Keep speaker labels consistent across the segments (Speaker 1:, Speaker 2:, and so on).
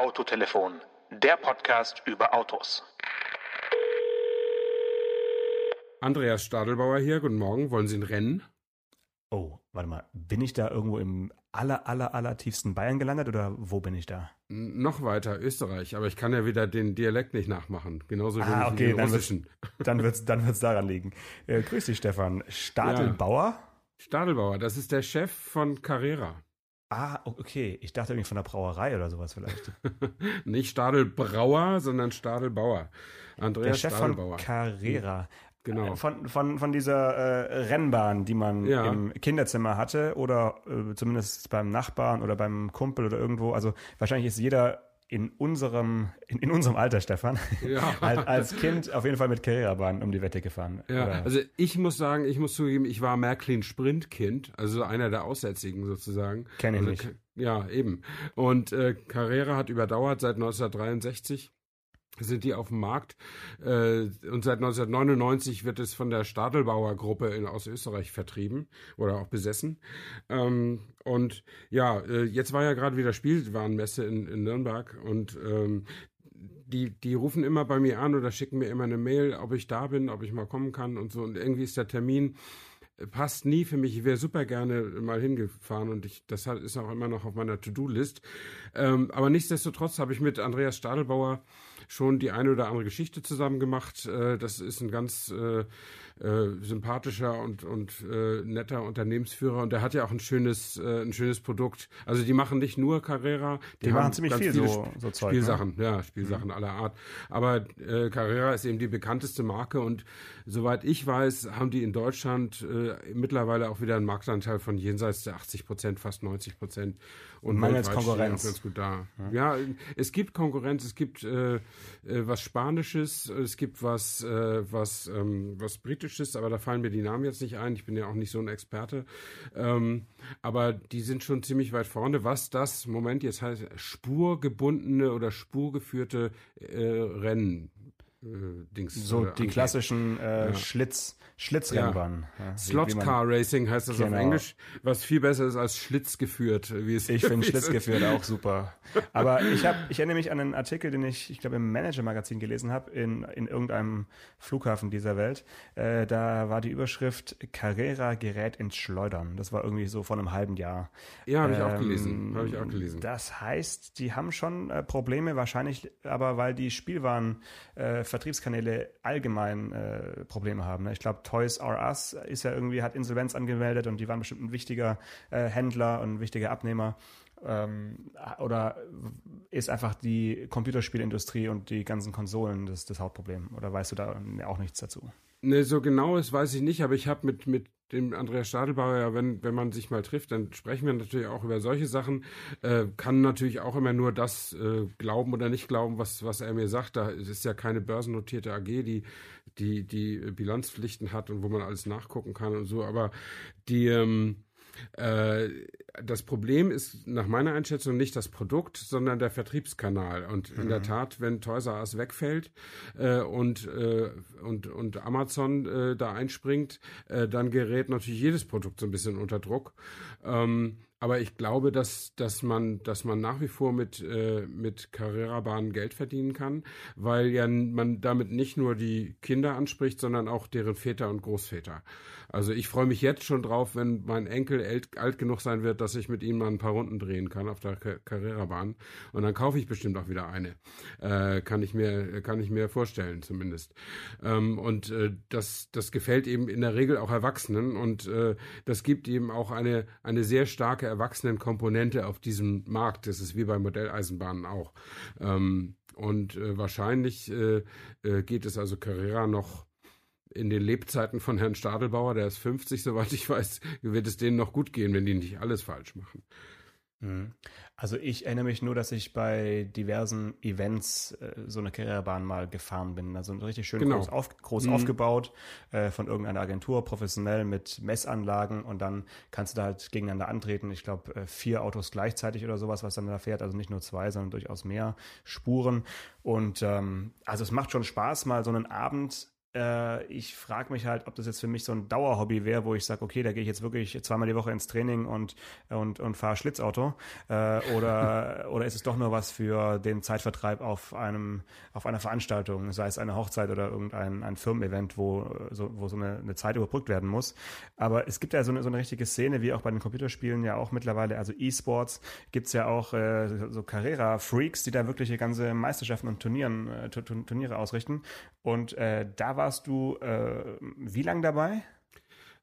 Speaker 1: Autotelefon, der Podcast über Autos.
Speaker 2: Andreas Stadelbauer hier, guten Morgen. Wollen Sie ein Rennen?
Speaker 3: Oh, warte mal, bin ich da irgendwo im aller, aller, aller tiefsten Bayern gelandet oder wo bin ich da?
Speaker 2: Noch weiter, Österreich, aber ich kann ja wieder den Dialekt nicht nachmachen, genauso
Speaker 3: Ah,
Speaker 2: wie
Speaker 3: okay,
Speaker 2: den
Speaker 3: dann
Speaker 2: russischen.
Speaker 3: wird's, dann wird's, dann wird's daran liegen. Äh, grüß dich, Stefan. Stadelbauer?
Speaker 2: Stadelbauer, das ist der Chef von Carrera.
Speaker 3: Ah, okay. Ich dachte irgendwie von der Brauerei oder sowas vielleicht.
Speaker 2: Nicht Stadelbrauer, sondern Stadelbauer.
Speaker 3: Der
Speaker 2: Andreas
Speaker 3: Chef von
Speaker 2: Stadelbauer.
Speaker 3: Carrera.
Speaker 2: Genau.
Speaker 3: Äh, Von, von, von dieser äh, Rennbahn, die man
Speaker 2: Ja.
Speaker 3: im Kinderzimmer hatte oder äh, zumindest beim Nachbarn oder beim Kumpel oder irgendwo. Also wahrscheinlich ist jeder in unserem, in, in unserem Alter, Stefan,
Speaker 2: Ja.
Speaker 3: als, als Kind auf jeden Fall mit Carrera-Bahn um die Wette gefahren.
Speaker 2: Ja,
Speaker 3: Oder-
Speaker 2: also ich muss sagen, ich muss zugeben, ich war Märklin Sprintkind, also einer der Aussätzigen sozusagen.
Speaker 3: Kenn ich
Speaker 2: also,
Speaker 3: nicht.
Speaker 2: Ja, eben. Und äh, Carrera hat überdauert seit 1963 sind die auf dem Markt äh, und seit 1999 wird es von der Stadelbauer Gruppe in, aus Österreich vertrieben oder auch besessen. Ähm, und ja, äh, jetzt war ja gerade wieder Spielwarenmesse in, in Nürnberg und ähm, die, die rufen immer bei mir an oder schicken mir immer eine Mail, ob ich da bin, ob ich mal kommen kann und so. Und irgendwie ist der Termin äh, passt nie für mich. Ich wäre super gerne mal hingefahren und ich, das ist auch immer noch auf meiner To-Do-List. Ähm, aber nichtsdestotrotz habe ich mit Andreas Stadelbauer schon die eine oder andere Geschichte zusammen gemacht. Äh, das ist ein ganz äh, sympathischer und, und äh, netter Unternehmensführer und der hat ja auch ein schönes, äh, ein schönes Produkt. Also die machen nicht nur Carrera,
Speaker 3: Die machen ziemlich viel
Speaker 2: viele
Speaker 3: so- so Zeug, ne?
Speaker 2: Spielsachen, ja, Spielsachen aller Art. Aber äh, Carrera ist eben die bekannteste Marke und soweit ich weiß, haben die in Deutschland äh, mittlerweile auch wieder einen Marktanteil von jenseits der 80 Prozent, fast 90 Prozent. Und stehen die
Speaker 3: Konkurrenz.
Speaker 2: ganz gut da. Ja, es gibt Konkurrenz, es gibt äh, äh, was Spanisches, es gibt was, äh, was, ähm, was Britisches, aber da fallen mir die Namen jetzt nicht ein. Ich bin ja auch nicht so ein Experte. Ähm, aber die sind schon ziemlich weit vorne, was das, Moment, jetzt heißt spurgebundene oder spurgeführte äh, Rennen. Dings,
Speaker 3: so
Speaker 2: äh,
Speaker 3: die
Speaker 2: angeht.
Speaker 3: klassischen äh, Schlitz, Schlitzrennbahnen. Ja, wie-
Speaker 2: Slot Car Racing heißt das auf
Speaker 3: Genau.
Speaker 2: Englisch, was viel besser ist als Schlitz geführt, wie es
Speaker 3: Ich finde
Speaker 2: wie es-
Speaker 3: Schlitz geführt auch super. Aber ich habe, ich erinnere mich an einen Artikel, den ich, ich glaube, im Manager-Magazin gelesen habe, in, in irgendeinem Flughafen dieser Welt. Äh, da war die Überschrift Carrera gerät ins Schleudern. Das war irgendwie so vor einem halben Jahr.
Speaker 2: Ja, habe ich auch
Speaker 3: Ähm,
Speaker 2: gelesen. Habe ich auch gelesen.
Speaker 3: Das heißt, die haben schon äh, Probleme, wahrscheinlich aber, weil die Spielwaren äh, Vertriebskanäle allgemein äh, Probleme haben. Ne? Ich glaube, Toys R Us ist ja irgendwie, hat Insolvenz angemeldet und die waren bestimmt ein wichtiger äh, Händler und ein wichtiger Abnehmer. Ähm, oder ist einfach die Computerspielindustrie und die ganzen Konsolen das, das Hauptproblem? Oder weißt du da auch nichts dazu?
Speaker 2: Ne, so genau ist, weiß ich nicht, aber ich habe mit, mit dem Andreas Stadelbauer, ja, wenn, wenn man sich mal trifft, dann sprechen wir natürlich auch über solche Sachen. Äh, kann natürlich auch immer nur das äh, glauben oder nicht glauben, was, was er mir sagt. Da ist ja keine börsennotierte AG, die, die, die Bilanzpflichten hat und wo man alles nachgucken kann und so. Aber die, ähm, äh, das Problem ist nach meiner Einschätzung nicht das Produkt, sondern der Vertriebskanal. Und in der Tat, wenn Toys R Us wegfällt äh, und, äh, und, und Amazon äh, da einspringt, äh, dann gerät natürlich jedes Produkt so ein bisschen unter Druck. Ähm, aber ich glaube, dass, dass, man, dass man nach wie vor mit, äh, mit Carrera-Bahnen Geld verdienen kann, weil ja man damit nicht nur die Kinder anspricht, sondern auch deren Väter und Großväter. Also ich freue mich jetzt schon drauf, wenn mein Enkel alt, alt genug sein wird, dass ich mit ihm mal ein paar Runden drehen kann auf der Car- Carrera-Bahn. Und dann kaufe ich bestimmt auch wieder eine. Äh, kann ich mir, kann ich mir vorstellen, zumindest. Ähm, und äh, das, das gefällt eben in der Regel auch Erwachsenen und äh, das gibt eben auch eine, eine sehr starke Erwachsenenkomponente auf diesem Markt. Das ist wie bei Modelleisenbahnen auch. Ähm, und äh, wahrscheinlich äh, äh, geht es also Carrera noch in den Lebzeiten von Herrn Stadelbauer, der ist 50, soweit ich weiß, wird es denen noch gut gehen, wenn die nicht alles falsch machen.
Speaker 3: Also ich erinnere mich nur, dass ich bei diversen Events äh, so eine Karrierebahn mal gefahren bin. Also richtig schön
Speaker 2: Genau.
Speaker 3: groß, auf, groß aufgebaut äh, von irgendeiner Agentur, professionell mit Messanlagen und dann kannst du da halt gegeneinander antreten. Ich glaube äh, vier Autos gleichzeitig oder sowas, was dann da fährt. Also nicht nur zwei, sondern durchaus mehr Spuren. Und ähm, also es macht schon Spaß, mal so einen Abend ich frage mich halt, ob das jetzt für mich so ein Dauerhobby wäre, wo ich sage, okay, da gehe ich jetzt wirklich zweimal die Woche ins Training und, und, und fahre Schlitzauto. Äh, oder, oder ist es doch nur was für den Zeitvertreib auf einem, auf einer Veranstaltung, sei es eine Hochzeit oder irgendein ein Firmen-Event, wo so, wo so eine, eine Zeit überbrückt werden muss. Aber es gibt ja so eine, so eine richtige Szene, wie auch bei den Computerspielen ja auch mittlerweile, also E-Sports, gibt's ja auch äh, so Carrera-Freaks, die da wirklich ganze Meisterschaften und Turnieren, äh, Turniere ausrichten. Und äh, da warst du äh, wie lang dabei?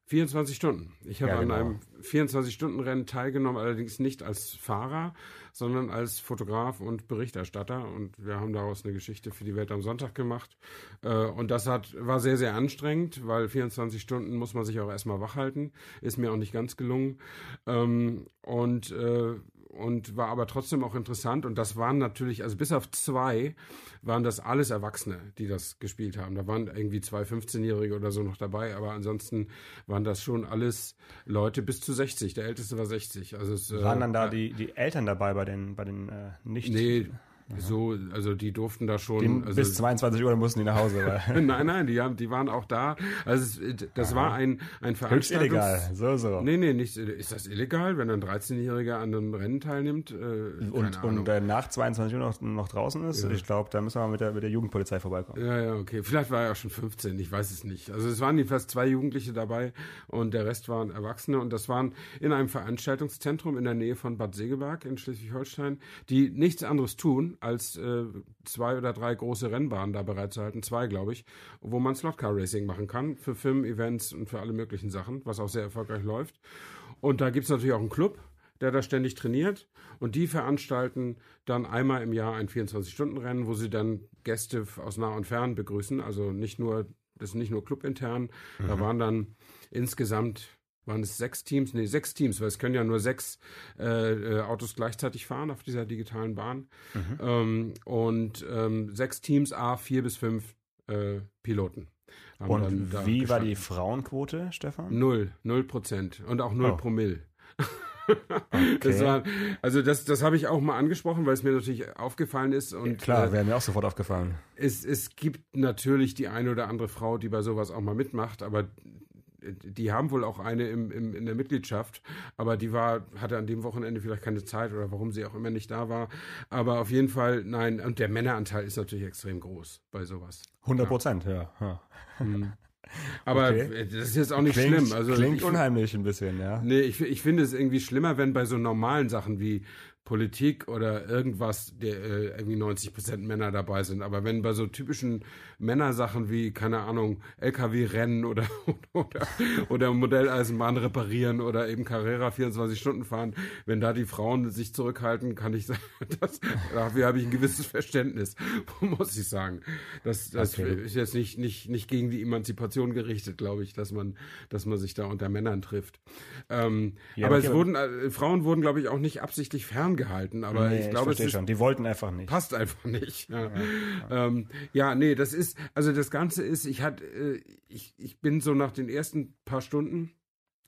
Speaker 2: 24 Stunden. Ich habe ja, genau. an einem 24-Stunden-Rennen teilgenommen, allerdings nicht als Fahrer, sondern als Fotograf und Berichterstatter. Und wir haben daraus eine Geschichte für die Welt am Sonntag gemacht. Äh, und das hat, war sehr, sehr anstrengend, weil 24 Stunden muss man sich auch erstmal wach halten. Ist mir auch nicht ganz gelungen. Ähm, und äh, und war aber trotzdem auch interessant. Und das waren natürlich, also bis auf zwei waren das alles Erwachsene, die das gespielt haben. Da waren irgendwie zwei 15-Jährige oder so noch dabei, aber ansonsten waren das schon alles Leute bis zu 60. Der älteste war 60. Also es,
Speaker 3: waren dann da äh, die, die Eltern dabei bei den, bei den äh, nicht.
Speaker 2: Nee, so, also die durften da schon.
Speaker 3: Die,
Speaker 2: also,
Speaker 3: bis 22 Uhr mussten die nach Hause.
Speaker 2: nein, nein, die, haben, die waren auch da. Also es, das Aha. war ein, ein
Speaker 3: Veranstaltungs... Höchst illegal, so, so.
Speaker 2: Nee, nee, nicht, ist das illegal, wenn ein 13-Jähriger an einem Rennen teilnimmt?
Speaker 3: Äh, und und äh, nach 22 Uhr noch, noch draußen ist? Ja. Ich glaube, da müssen wir mal mit der, mit der Jugendpolizei vorbeikommen.
Speaker 2: Ja, ja, okay. Vielleicht war er auch schon 15, ich weiß es nicht. Also es waren jedenfalls zwei Jugendliche dabei und der Rest waren Erwachsene und das waren in einem Veranstaltungszentrum in der Nähe von Bad Segeberg in Schleswig-Holstein, die nichts anderes tun, als äh, zwei oder drei große Rennbahnen da bereitzuhalten, zwei glaube ich, wo man Slotcar Racing machen kann für Film-Events und für alle möglichen Sachen, was auch sehr erfolgreich läuft. Und da gibt es natürlich auch einen Club, der da ständig trainiert und die veranstalten dann einmal im Jahr ein 24-Stunden-Rennen, wo sie dann Gäste aus nah und fern begrüßen, also nicht nur, das ist nicht nur clubintern, mhm. da waren dann insgesamt waren es sechs Teams? Nee, sechs Teams, weil es können ja nur sechs äh, äh, Autos gleichzeitig fahren auf dieser digitalen Bahn. Mhm. Ähm, und ähm, sechs Teams, A, vier bis fünf äh, Piloten.
Speaker 3: Und wie war die Frauenquote, Stefan?
Speaker 2: Null, null Prozent und auch null oh. Promille. Okay. Das war, also das, das habe ich auch mal angesprochen, weil es mir natürlich aufgefallen ist. Und, ja,
Speaker 3: klar, äh, wäre mir auch sofort aufgefallen.
Speaker 2: Es, es gibt natürlich die eine oder andere Frau, die bei sowas auch mal mitmacht, aber die haben wohl auch eine im, im, in der Mitgliedschaft, aber die war, hatte an dem Wochenende vielleicht keine Zeit oder warum sie auch immer nicht da war. Aber auf jeden Fall, nein, und der Männeranteil ist natürlich extrem groß bei sowas.
Speaker 3: 100 Prozent, ja. ja.
Speaker 2: Mhm. Aber okay. das ist jetzt auch nicht
Speaker 3: klingt,
Speaker 2: schlimm. Also
Speaker 3: klingt ich, unheimlich ein bisschen, ja.
Speaker 2: Nee, ich, ich finde es irgendwie schlimmer, wenn bei so normalen Sachen wie Politik oder irgendwas, der äh, irgendwie 90 Prozent Männer dabei sind. Aber wenn bei so typischen Männersachen wie, keine Ahnung, LKW-Rennen oder, oder, oder Modelleisenbahn reparieren oder eben Carrera 24 Stunden fahren, wenn da die Frauen sich zurückhalten, kann ich sagen, das, dafür habe ich ein gewisses Verständnis, muss ich sagen. Das, das okay. ist jetzt nicht, nicht, nicht gegen die Emanzipation gerichtet, glaube ich, dass man, dass man sich da unter Männern trifft. Ähm, ja, aber okay, es wurden, äh, Frauen wurden, glaube ich, auch nicht absichtlich fern gehalten, aber nee, ich glaube,
Speaker 3: es ist, schon. Die wollten einfach nicht.
Speaker 2: Passt einfach nicht. Ja. Ja, ja. Ähm, ja, nee, das ist, also das Ganze ist, ich hatte, äh, ich, ich bin so nach den ersten paar Stunden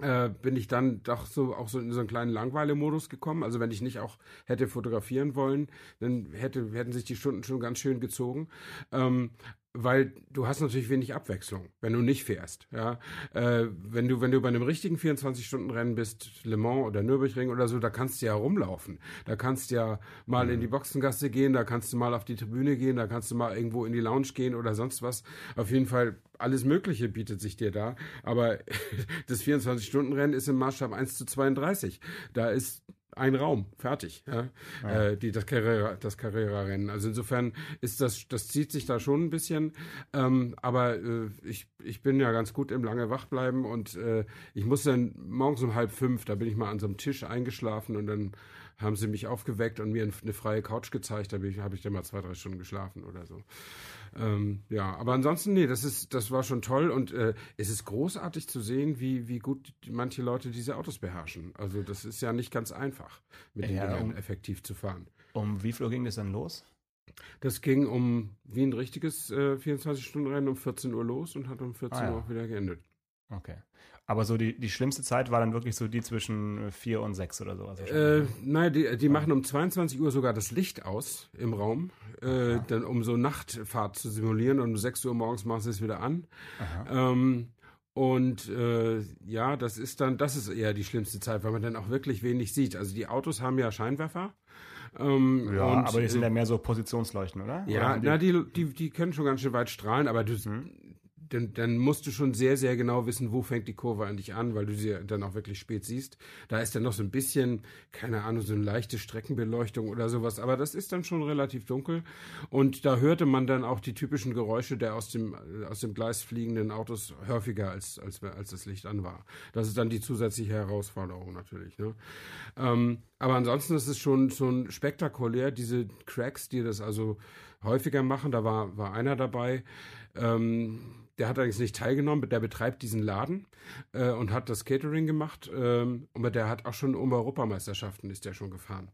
Speaker 2: äh, bin ich dann doch so auch so in so einen kleinen Langweile-Modus gekommen. Also wenn ich nicht auch hätte fotografieren wollen, dann hätte, hätten sich die Stunden schon ganz schön gezogen. Ähm, weil du hast natürlich wenig Abwechslung, wenn du nicht fährst. Ja, äh, wenn du wenn du bei einem richtigen 24-Stunden-Rennen bist, Le Mans oder Nürburgring oder so, da kannst du ja rumlaufen. Da kannst du ja mal mhm. in die Boxengasse gehen, da kannst du mal auf die Tribüne gehen, da kannst du mal irgendwo in die Lounge gehen oder sonst was. Auf jeden Fall alles Mögliche bietet sich dir da. Aber das 24-Stunden-Rennen ist im Maßstab 1 zu 32. Da ist ein Raum, fertig. Ja? ja. Äh, die, das Carrera, das Carrera-Rennen. Also insofern ist das, das zieht sich da schon ein bisschen. Ähm, aber äh, ich, ich bin ja ganz gut im lange Wachbleiben und äh, ich muss dann morgens um halb fünf, da bin ich mal an so einem Tisch eingeschlafen und dann haben sie mich aufgeweckt und mir eine freie Couch gezeigt. Da habe ich dann mal zwei, drei Stunden geschlafen oder so. Ähm, ja, aber ansonsten, nee, das ist, das war schon toll und äh, es ist großartig zu sehen, wie, wie gut manche Leute diese Autos beherrschen. Also das ist ja nicht ganz einfach, mit ja, den Dingern um, effektiv zu fahren.
Speaker 3: Um wie viel Uhr ging das dann los?
Speaker 2: Das ging um wie ein richtiges äh, 24-Stunden-Rennen um 14 Uhr los und hat um 14 ah, ja. Uhr auch wieder geendet.
Speaker 3: Okay. Aber so die, die schlimmste Zeit war dann wirklich so die zwischen vier und sechs oder sowas.
Speaker 2: Äh, nein, die, die machen um 22 Uhr sogar das Licht aus im Raum, äh, dann um so Nachtfahrt zu simulieren und um 6 Uhr morgens machen sie es wieder an. Ähm, und äh, ja, das ist dann, das ist eher die schlimmste Zeit, weil man dann auch wirklich wenig sieht. Also die Autos haben ja Scheinwerfer.
Speaker 3: Ähm, ja, und, aber die sind ja mehr so Positionsleuchten, oder?
Speaker 2: Ja,
Speaker 3: oder
Speaker 2: die? na, die, die, die können schon ganz schön weit strahlen, aber du, hm dann, dann musst du schon sehr, sehr genau wissen, wo fängt die Kurve eigentlich an, weil du sie dann auch wirklich spät siehst. Da ist dann noch so ein bisschen, keine Ahnung, so eine leichte Streckenbeleuchtung oder sowas, aber das ist dann schon relativ dunkel. Und da hörte man dann auch die typischen Geräusche der aus dem, aus dem Gleis fliegenden Autos häufiger, als, als, als das Licht an war. Das ist dann die zusätzliche Herausforderung natürlich. Ne? Ähm, aber ansonsten ist es schon, schon spektakulär, diese Cracks, die das also häufiger machen. Da war, war einer dabei. Ähm, der hat eigentlich nicht teilgenommen, der betreibt diesen Laden äh, und hat das Catering gemacht. Ähm, aber der hat auch schon um Europameisterschaften ist der schon gefahren.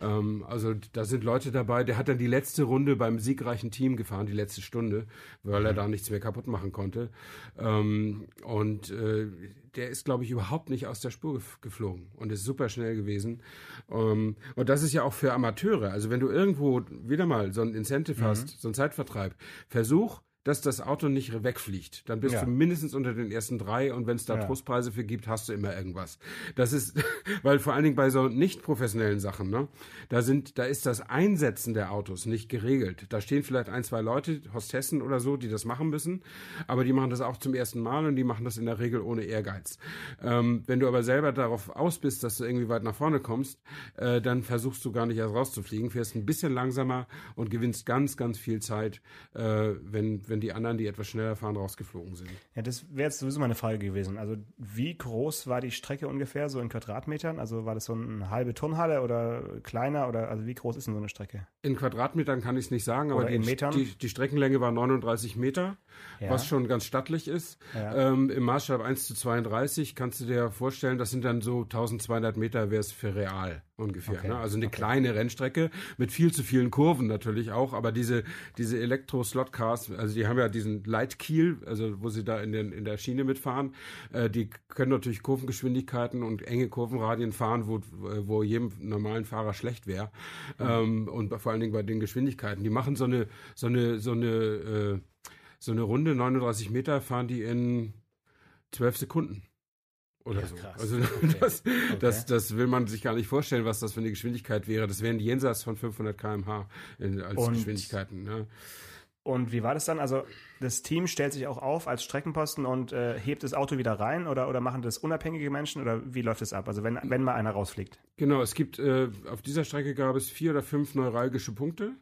Speaker 2: Ähm, also da sind Leute dabei. Der hat dann die letzte Runde beim siegreichen Team gefahren, die letzte Stunde, weil er mhm. da nichts mehr kaputt machen konnte. Ähm, und äh, der ist, glaube ich, überhaupt nicht aus der Spur geflogen und ist super schnell gewesen. Um, ähm, und das ist ja auch für Amateure. Also wenn du irgendwo wieder mal so ein Incentive mhm. hast, so ein Zeitvertreib, versuch dass das Auto nicht wegfliegt. Dann bist ja. du mindestens unter den ersten drei und wenn es da ja. Trostpreise für gibt, hast du immer irgendwas. Das ist, weil vor allen Dingen bei so nicht professionellen Sachen, ne, da sind, da ist das Einsetzen der Autos nicht geregelt. Da stehen vielleicht ein, zwei Leute, Hostessen oder so, die das machen müssen, aber die machen das auch zum ersten Mal und die machen das in der Regel ohne Ehrgeiz. Ähm, wenn du aber selber darauf aus bist, dass du irgendwie weit nach vorne kommst, äh, dann versuchst du gar nicht erst rauszufliegen, fährst ein bisschen langsamer und gewinnst ganz, ganz viel Zeit, äh, wenn, wenn wenn die anderen, die etwas schneller fahren, rausgeflogen sind.
Speaker 3: Ja, das wäre jetzt sowieso meine Frage gewesen. Also wie groß war die Strecke ungefähr, so in Quadratmetern? Also war das so eine halbe Turnhalle oder kleiner oder also wie groß ist denn so eine Strecke?
Speaker 2: In Quadratmetern kann ich es nicht sagen, aber die, die, die, Streckenlänge war 39 Meter, ja. was schon ganz stattlich ist. Ja. Ähm, Im Maßstab 1 zu 32 kannst du dir vorstellen, das sind dann so 1200 Meter wäre es für real ungefähr. Okay. Ne? Also eine okay. kleine Rennstrecke mit viel zu vielen Kurven natürlich auch, aber diese, diese Elektro-Slot-Cars, also die haben ja diesen Leitkiel, also wo sie da in, den, in der Schiene mitfahren, äh, die können natürlich Kurvengeschwindigkeiten und enge Kurvenradien fahren, wo, wo jedem normalen Fahrer schlecht wäre. Mhm. Ähm, und vor allen Dingen bei den Geschwindigkeiten. Die machen so eine, so eine, so eine, äh, so eine Runde, 39 Meter, fahren die in 12 Sekunden oder ja, so. Krass. Also okay. Das, okay. das, das will man sich gar nicht vorstellen, was das für eine Geschwindigkeit wäre. Das wären jenseits von 500 km/h als und, Geschwindigkeiten. Ne?
Speaker 3: Und wie war das dann? Also das Team stellt sich auch auf als Streckenposten und äh, hebt das Auto wieder rein oder, oder machen das unabhängige Menschen oder wie läuft es ab? Also wenn, wenn mal einer rausfliegt.
Speaker 2: Genau, es gibt äh, auf dieser Strecke gab es vier oder fünf neuralgische Punkte,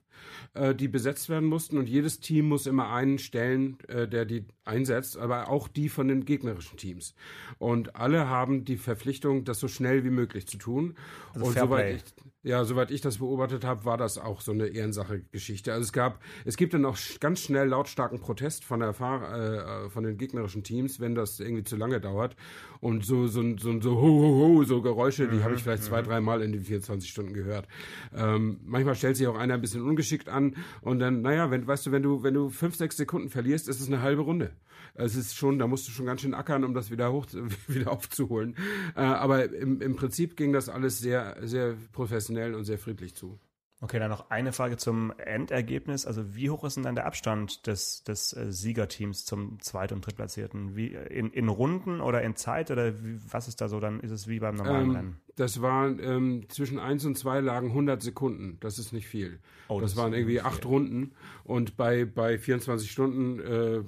Speaker 2: äh, die besetzt werden mussten und jedes Team muss immer einen stellen, äh, der die einsetzt, aber auch die von den gegnerischen Teams. Und alle haben die Verpflichtung, das so schnell wie möglich zu tun. Also und soweit ich, ja, soweit ich das beobachtet habe, war das auch so eine Ehrensache-Geschichte. Also es gab, es gibt dann auch ganz schnell lautstarken Protest von der Fahr äh, von den gegnerischen Teams, wenn das irgendwie zu lange dauert. Und so so so so ho ho ho so Geräusche, die mhm, habe ich vielleicht zwei, drei Mal in den 24 Stunden gehört. Ähm, manchmal stellt sich auch einer ein bisschen ungeschickt an und dann, naja, wenn, weißt du, wenn du wenn du fünf, sechs Sekunden verlierst, ist es eine halbe Runde. Es ist schon, da musst du schon ganz schön ackern, um das wieder hoch wieder aufzuholen. Äh, aber im, im Prinzip ging das alles sehr sehr professionell und sehr friedlich zu.
Speaker 3: Okay, dann noch eine Frage zum Endergebnis. Also wie hoch ist denn dann der Abstand des, des äh, Siegerteams zum Zweit- und Drittplatzierten? Wie, in, in Runden oder in Zeit oder wie, was ist da so? Dann ist es wie beim normalen ähm, Rennen?
Speaker 2: Das war ähm, zwischen 1 und 2 lagen 100 Sekunden. Das ist nicht viel. Oh, das, das waren irgendwie acht Runden und bei, bei 24 Stunden äh,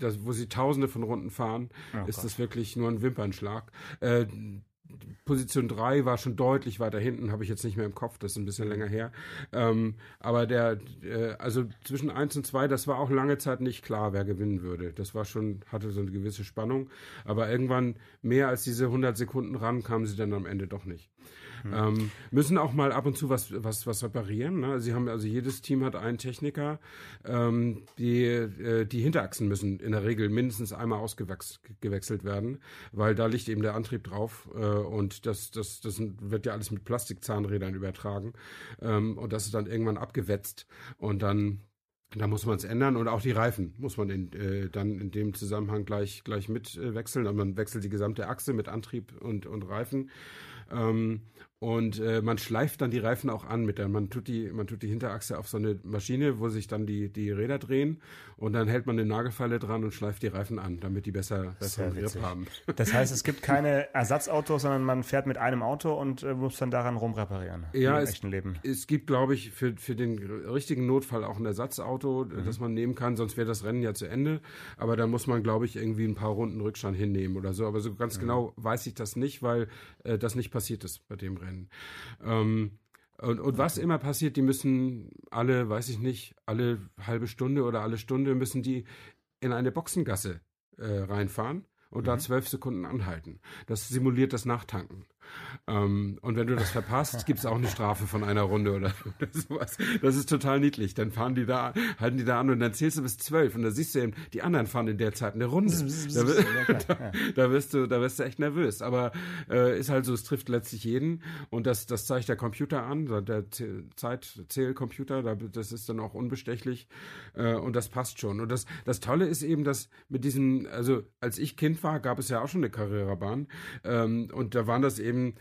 Speaker 2: das, wo sie tausende von Runden fahren, oh, ist Gott. das wirklich nur ein Wimpernschlag. Äh, Position 3 war schon deutlich weiter hinten, habe ich jetzt nicht mehr im Kopf, das ist ein bisschen länger her. Ähm, aber der, äh, also zwischen 1 und 2, das war auch lange Zeit nicht klar, wer gewinnen würde. Das war schon, hatte so eine gewisse Spannung. Aber irgendwann mehr als diese 100 Sekunden ran kamen sie dann am Ende doch nicht. Mhm. Ähm, müssen auch mal ab und zu was, was, was reparieren. Ne? Sie haben, also jedes Team hat einen Techniker. Ähm, die, äh, die Hinterachsen müssen in der Regel mindestens einmal ausgewechselt werden, weil da liegt eben der Antrieb drauf. Äh, und das, das, das wird ja alles mit Plastikzahnrädern übertragen. Ähm, und das ist dann irgendwann abgewetzt. Und dann Da muss man es ändern und auch die Reifen muss man in, äh, dann in dem Zusammenhang gleich, gleich mit äh, wechseln. Also man wechselt die gesamte Achse mit Antrieb und, und Reifen. Ähm, und äh, man schleift dann die Reifen auch an mit der, man tut die, man tut die Hinterachse auf so eine Maschine, wo sich dann die, die Räder drehen und dann hält man eine Nagelfalle dran und schleift die Reifen an, damit die besser, besser Grip haben.
Speaker 3: Das heißt, es gibt keine Ersatzautos, sondern man fährt mit einem Auto und äh, muss dann daran rumreparieren.
Speaker 2: Ja, im es, echten Leben. es gibt, glaube ich, für, für den richtigen Notfall auch ein Ersatzauto, mhm. das man nehmen kann, sonst wäre das Rennen ja zu Ende. Aber da muss man, glaube ich, irgendwie ein paar Runden Rückstand hinnehmen oder so. Aber so ganz mhm. genau weiß ich das nicht, weil äh, das nicht passiert ist bei dem Rennen können. Ähm, und, und was immer passiert, die müssen alle, weiß ich nicht, alle halbe Stunde oder alle Stunde müssen die in eine Boxengasse äh, reinfahren und mhm. da zwölf Sekunden anhalten. Das simuliert das Nachtanken. Ähm, und wenn du das verpasst, gibt es auch eine Strafe von einer Runde oder, oder, sowas. Das ist total niedlich. Dann fahren die da, halten die da an und dann zählst du bis zwölf und da siehst du eben, die anderen fahren in der Zeit eine Runde. Da, da, da wirst du, da wirst du echt nervös. Aber äh, ist halt so, es trifft letztlich jeden und das, das zeigt der Computer an, der Zeitzählcomputer, das ist dann auch unbestechlich äh, und das passt schon. Und das, das Tolle ist eben, dass mit diesen, also als ich Kind war, gab es ja auch schon eine Carrera-Bahn ähm, und da waren das eben eben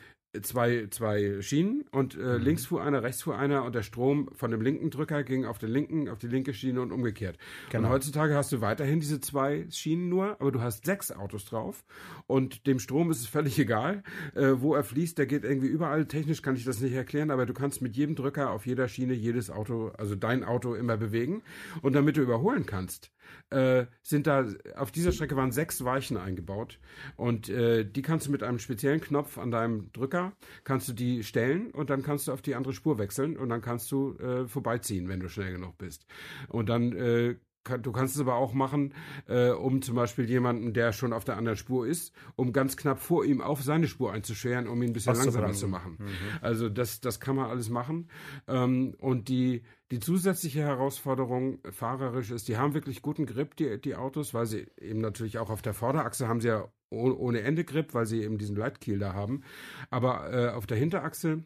Speaker 2: zwei, zwei Schienen und äh, mhm. links fuhr einer, rechts fuhr einer und der Strom von dem linken Drücker ging auf den linken, auf die linke Schiene und umgekehrt. Genau. Und heutzutage hast du weiterhin diese zwei Schienen nur, aber du hast sechs Autos drauf und dem Strom ist es völlig egal, äh, wo er fließt, der geht irgendwie überall. Technisch kann ich das nicht erklären, aber du kannst mit jedem Drücker auf jeder Schiene jedes Auto, also dein Auto immer bewegen und damit du überholen kannst, äh, sind da, auf dieser Strecke waren sechs Weichen eingebaut und äh, die kannst du mit einem speziellen Knopf an deinem Drücker, kannst du die stellen und dann kannst du auf die andere Spur wechseln und dann kannst du äh, vorbeiziehen, wenn du schnell genug bist. Und dann äh, du kannst es aber auch machen, äh, um zum Beispiel jemanden, der schon auf der anderen Spur ist, um ganz knapp vor ihm auf seine Spur einzuscheren, um ihn ein bisschen langsamer zu machen. Mhm. Also das, das kann man alles machen. Ähm, und die, die zusätzliche Herausforderung fahrerisch ist, die haben wirklich guten Grip, die, die Autos, weil sie eben natürlich auch auf der Vorderachse haben sie ja ohne Ende Grip, weil sie eben diesen Leitkiel da haben. Aber äh, auf der Hinterachse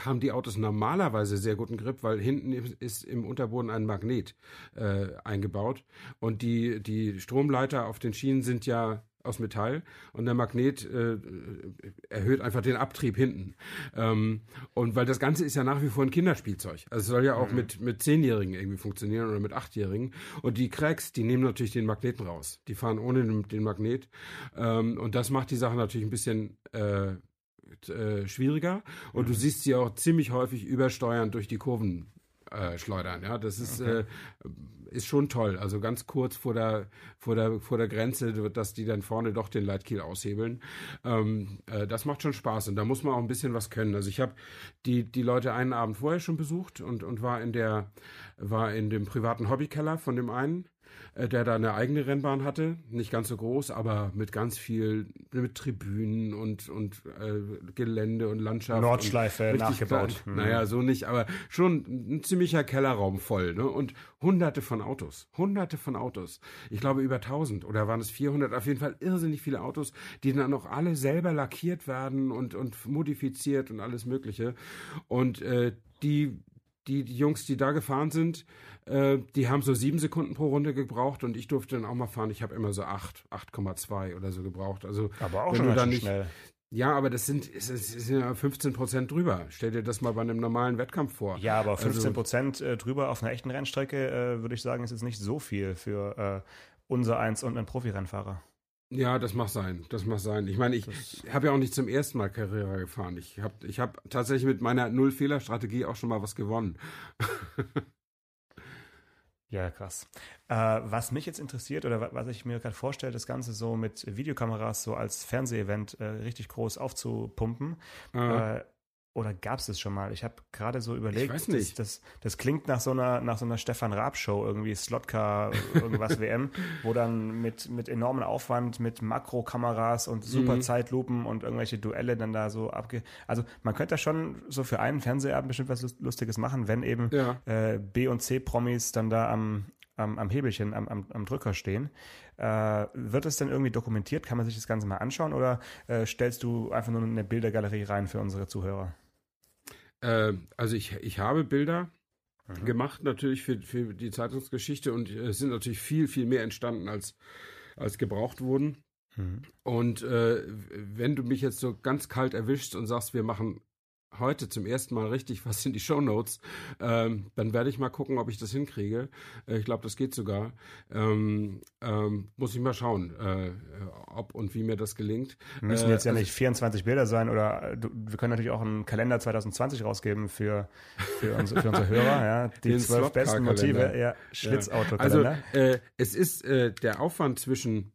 Speaker 2: haben die Autos normalerweise sehr guten Grip, weil hinten ist im Unterboden ein Magnet äh, eingebaut und die, die Stromleiter auf den Schienen sind ja aus Metall und der Magnet äh, erhöht einfach den Abtrieb hinten. Ähm, und weil das Ganze ist ja nach wie vor ein Kinderspielzeug. Also es soll ja auch mhm. mit, mit Zehnjährigen irgendwie funktionieren oder mit Achtjährigen. Und die Cracks, die nehmen natürlich den Magneten raus. Die fahren ohne den, den Magnet. Ähm, und das macht die Sache natürlich ein bisschen äh, äh, schwieriger und mhm. du siehst sie auch ziemlich häufig übersteuern durch die Kurven äh, schleudern. Ja, das ist okay. äh, ist schon toll. Also ganz kurz vor der vor der vor der Grenze, dass die dann vorne doch den Leitkiel aushebeln. Ähm, äh, das macht schon Spaß und da muss man auch ein bisschen was können. Also ich habe die die Leute einen Abend vorher schon besucht und und war in der war in dem privaten Hobbykeller von dem einen der da eine eigene Rennbahn hatte, nicht ganz so groß, aber mit ganz viel, mit Tribünen und, und äh, Gelände und Landschaft.
Speaker 3: Nordschleife und nachgebaut.
Speaker 2: Mhm. Naja, so nicht, aber schon ein ziemlicher Kellerraum voll, ne? Und hunderte von Autos, hunderte von Autos. Ich glaube über 1000 oder waren es 400, auf jeden Fall irrsinnig viele Autos, die dann auch alle selber lackiert werden und, und modifiziert und alles mögliche. Und äh, die, die, die Jungs, die da gefahren sind, äh, die haben so sieben Sekunden pro Runde gebraucht und ich durfte dann auch mal fahren. Ich habe immer so acht, 8,2 oder so gebraucht. Also
Speaker 3: aber auch schon dann nicht, schnell.
Speaker 2: Ja, aber das sind, es sind ja 15 Prozent drüber. Stell dir das mal bei einem normalen Wettkampf vor.
Speaker 3: Ja, aber 15 also Prozent also, drüber auf einer echten Rennstrecke, äh, würde ich sagen, ist jetzt nicht so viel für äh, unser Eins und einen Profirennfahrer.
Speaker 2: Ja, das mag sein. Das mag sein. Ich meine, ich habe ja auch nicht zum ersten Mal Carrera gefahren. Ich habe ich hab tatsächlich mit meiner Null-Fehler-Strategie auch schon mal was gewonnen.
Speaker 3: Ja, krass. Äh, was mich jetzt interessiert oder was ich mir gerade vorstelle, das Ganze so mit Videokameras so als Fernsehevent äh, richtig groß aufzupumpen. Äh, oder gab es das schon mal? Ich habe gerade so überlegt,
Speaker 2: ich weiß nicht.
Speaker 3: Das, das, das, klingt nach so einer nach so einer Stefan Raab Show irgendwie Slotcar irgendwas WM, wo dann mit mit enormem Aufwand mit Makrokameras und super mhm. Zeitlupen und irgendwelche Duelle dann da so abge. Also man könnte da schon so für einen Fernsehabend bestimmt was Lustiges machen, wenn eben ja. äh, B und C Promis dann da am am, am Hebelchen, am, am, am Drücker stehen. Äh, wird es denn irgendwie dokumentiert? Kann man sich das Ganze mal anschauen oder äh, stellst du einfach nur eine Bildergalerie rein für unsere Zuhörer?
Speaker 2: Äh, also ich, ich habe Bilder. mhm. gemacht, natürlich für, für die Zeitungsgeschichte und es sind natürlich viel, viel mehr entstanden, als, als gebraucht wurden. Mhm. Und äh, wenn du mich jetzt so ganz kalt erwischst und sagst, wir machen heute zum ersten Mal richtig was in die Show Notes, ähm, dann werde ich mal gucken, ob ich das hinkriege. Äh, ich glaube, das geht sogar. Ähm, ähm, muss ich mal schauen, äh, ob und wie mir das gelingt.
Speaker 3: Müssen jetzt äh, ja nicht 24 Bilder sein oder äh, du, wir können natürlich auch einen Kalender 2020 rausgeben für, für, unsere, für unsere Hörer. Ja, die zwölf besten Motive. Ja, Schlitzautokalender.
Speaker 2: Also äh, es ist äh, der Aufwand zwischen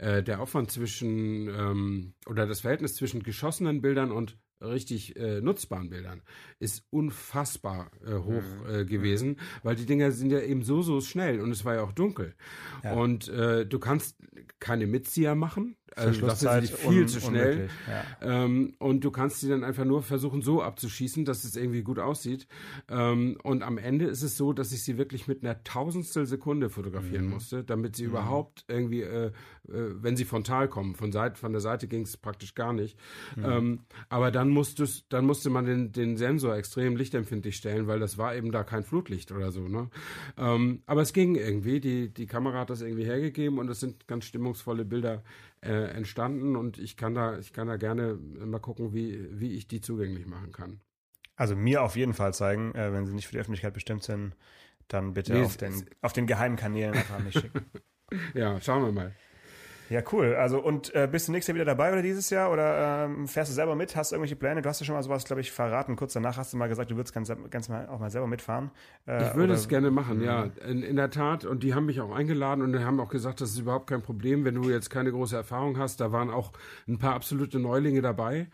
Speaker 2: der Aufwand zwischen ähm, oder das Verhältnis zwischen geschossenen Bildern und richtig äh, nutzbaren Bildern ist unfassbar äh, hoch mhm. äh, gewesen, weil die Dinger sind ja eben so, so schnell und es war ja auch dunkel. Ja. Und äh, du kannst keine Mitzieher machen, also das ist viel zu schnell. Ja. Ähm, und du kannst sie dann einfach nur versuchen, so abzuschießen, dass es irgendwie gut aussieht. Ähm, und am Ende ist es so, dass ich sie wirklich mit einer Tausendstel Sekunde fotografieren mhm. musste, damit sie mhm. überhaupt irgendwie, äh, äh, wenn sie frontal kommen, von, Seite, von der Seite ging es praktisch gar nicht. Mhm. Ähm, aber dann musste, dann musste man den, den Sensor extrem lichtempfindlich stellen, weil das war eben da kein Flutlicht oder so. Ne? Ähm, aber es ging irgendwie. Die, die Kamera hat das irgendwie hergegeben und es sind ganz stimmungsvolle Bilder äh, entstanden und ich kann da, ich kann da gerne mal gucken, wie, wie ich die zugänglich machen kann.
Speaker 3: Also mir auf jeden Fall zeigen, äh, wenn sie nicht für die Öffentlichkeit bestimmt sind, dann bitte nee, auf, den, auf den geheimen Kanälen einfach mich schicken.
Speaker 2: ja, schauen wir mal.
Speaker 3: Ja, cool. Also und äh, bist du nächstes Jahr wieder dabei oder dieses Jahr? Oder ähm, fährst du selber mit? Hast du irgendwelche Pläne? Du hast ja schon mal sowas, glaube ich, verraten. Kurz danach hast du mal gesagt, du würdest ganz, ganz mal auch mal selber mitfahren.
Speaker 2: Äh, ich würde es gerne machen, ja. In, in, der Tat. Und die haben mich auch eingeladen und haben auch gesagt, das ist überhaupt kein Problem, wenn du jetzt keine große Erfahrung hast. Da waren auch ein paar absolute Neulinge dabei.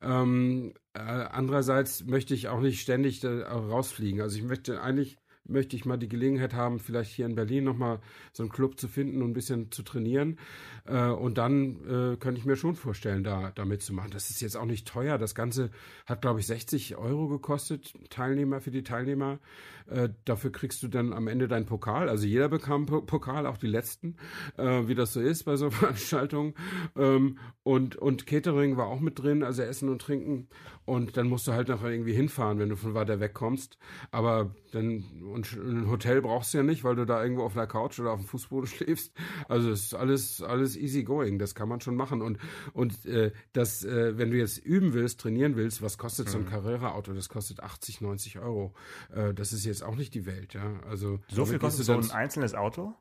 Speaker 2: Ähm, äh, andererseits möchte ich auch nicht ständig äh, rausfliegen. Also ich möchte eigentlich möchte ich mal die Gelegenheit haben, vielleicht hier in Berlin nochmal so einen Club zu finden und ein bisschen zu trainieren. Äh, und dann äh, könnte ich mir schon vorstellen, da, da mitzumachen. Das ist jetzt auch nicht teuer. Das Ganze hat, glaube ich, 60 Euro gekostet, Teilnehmer für die Teilnehmer. Äh, dafür kriegst du dann am Ende deinen Pokal. Also jeder bekam Pokal, auch die letzten, wie das so ist bei so Veranstaltungen. Ähm, und, und Catering war auch mit drin, also Essen und Trinken. Und dann musst du halt nachher irgendwie hinfahren, wenn du von weiter weg kommst. Aber dann, und ein Hotel brauchst du ja nicht, weil du da irgendwo auf einer Couch oder auf dem Fußboden schläfst. Also es ist alles, alles easy going. Das kann man schon machen. Und, und äh, das, äh, wenn du jetzt üben willst, trainieren willst, was kostet mhm. so ein mhm. Carrera-Auto? Das kostet 80, 90 Euro. Äh, das ist jetzt auch nicht die Welt, ja. Also
Speaker 3: so viel kostet so ein einzelnes Auto?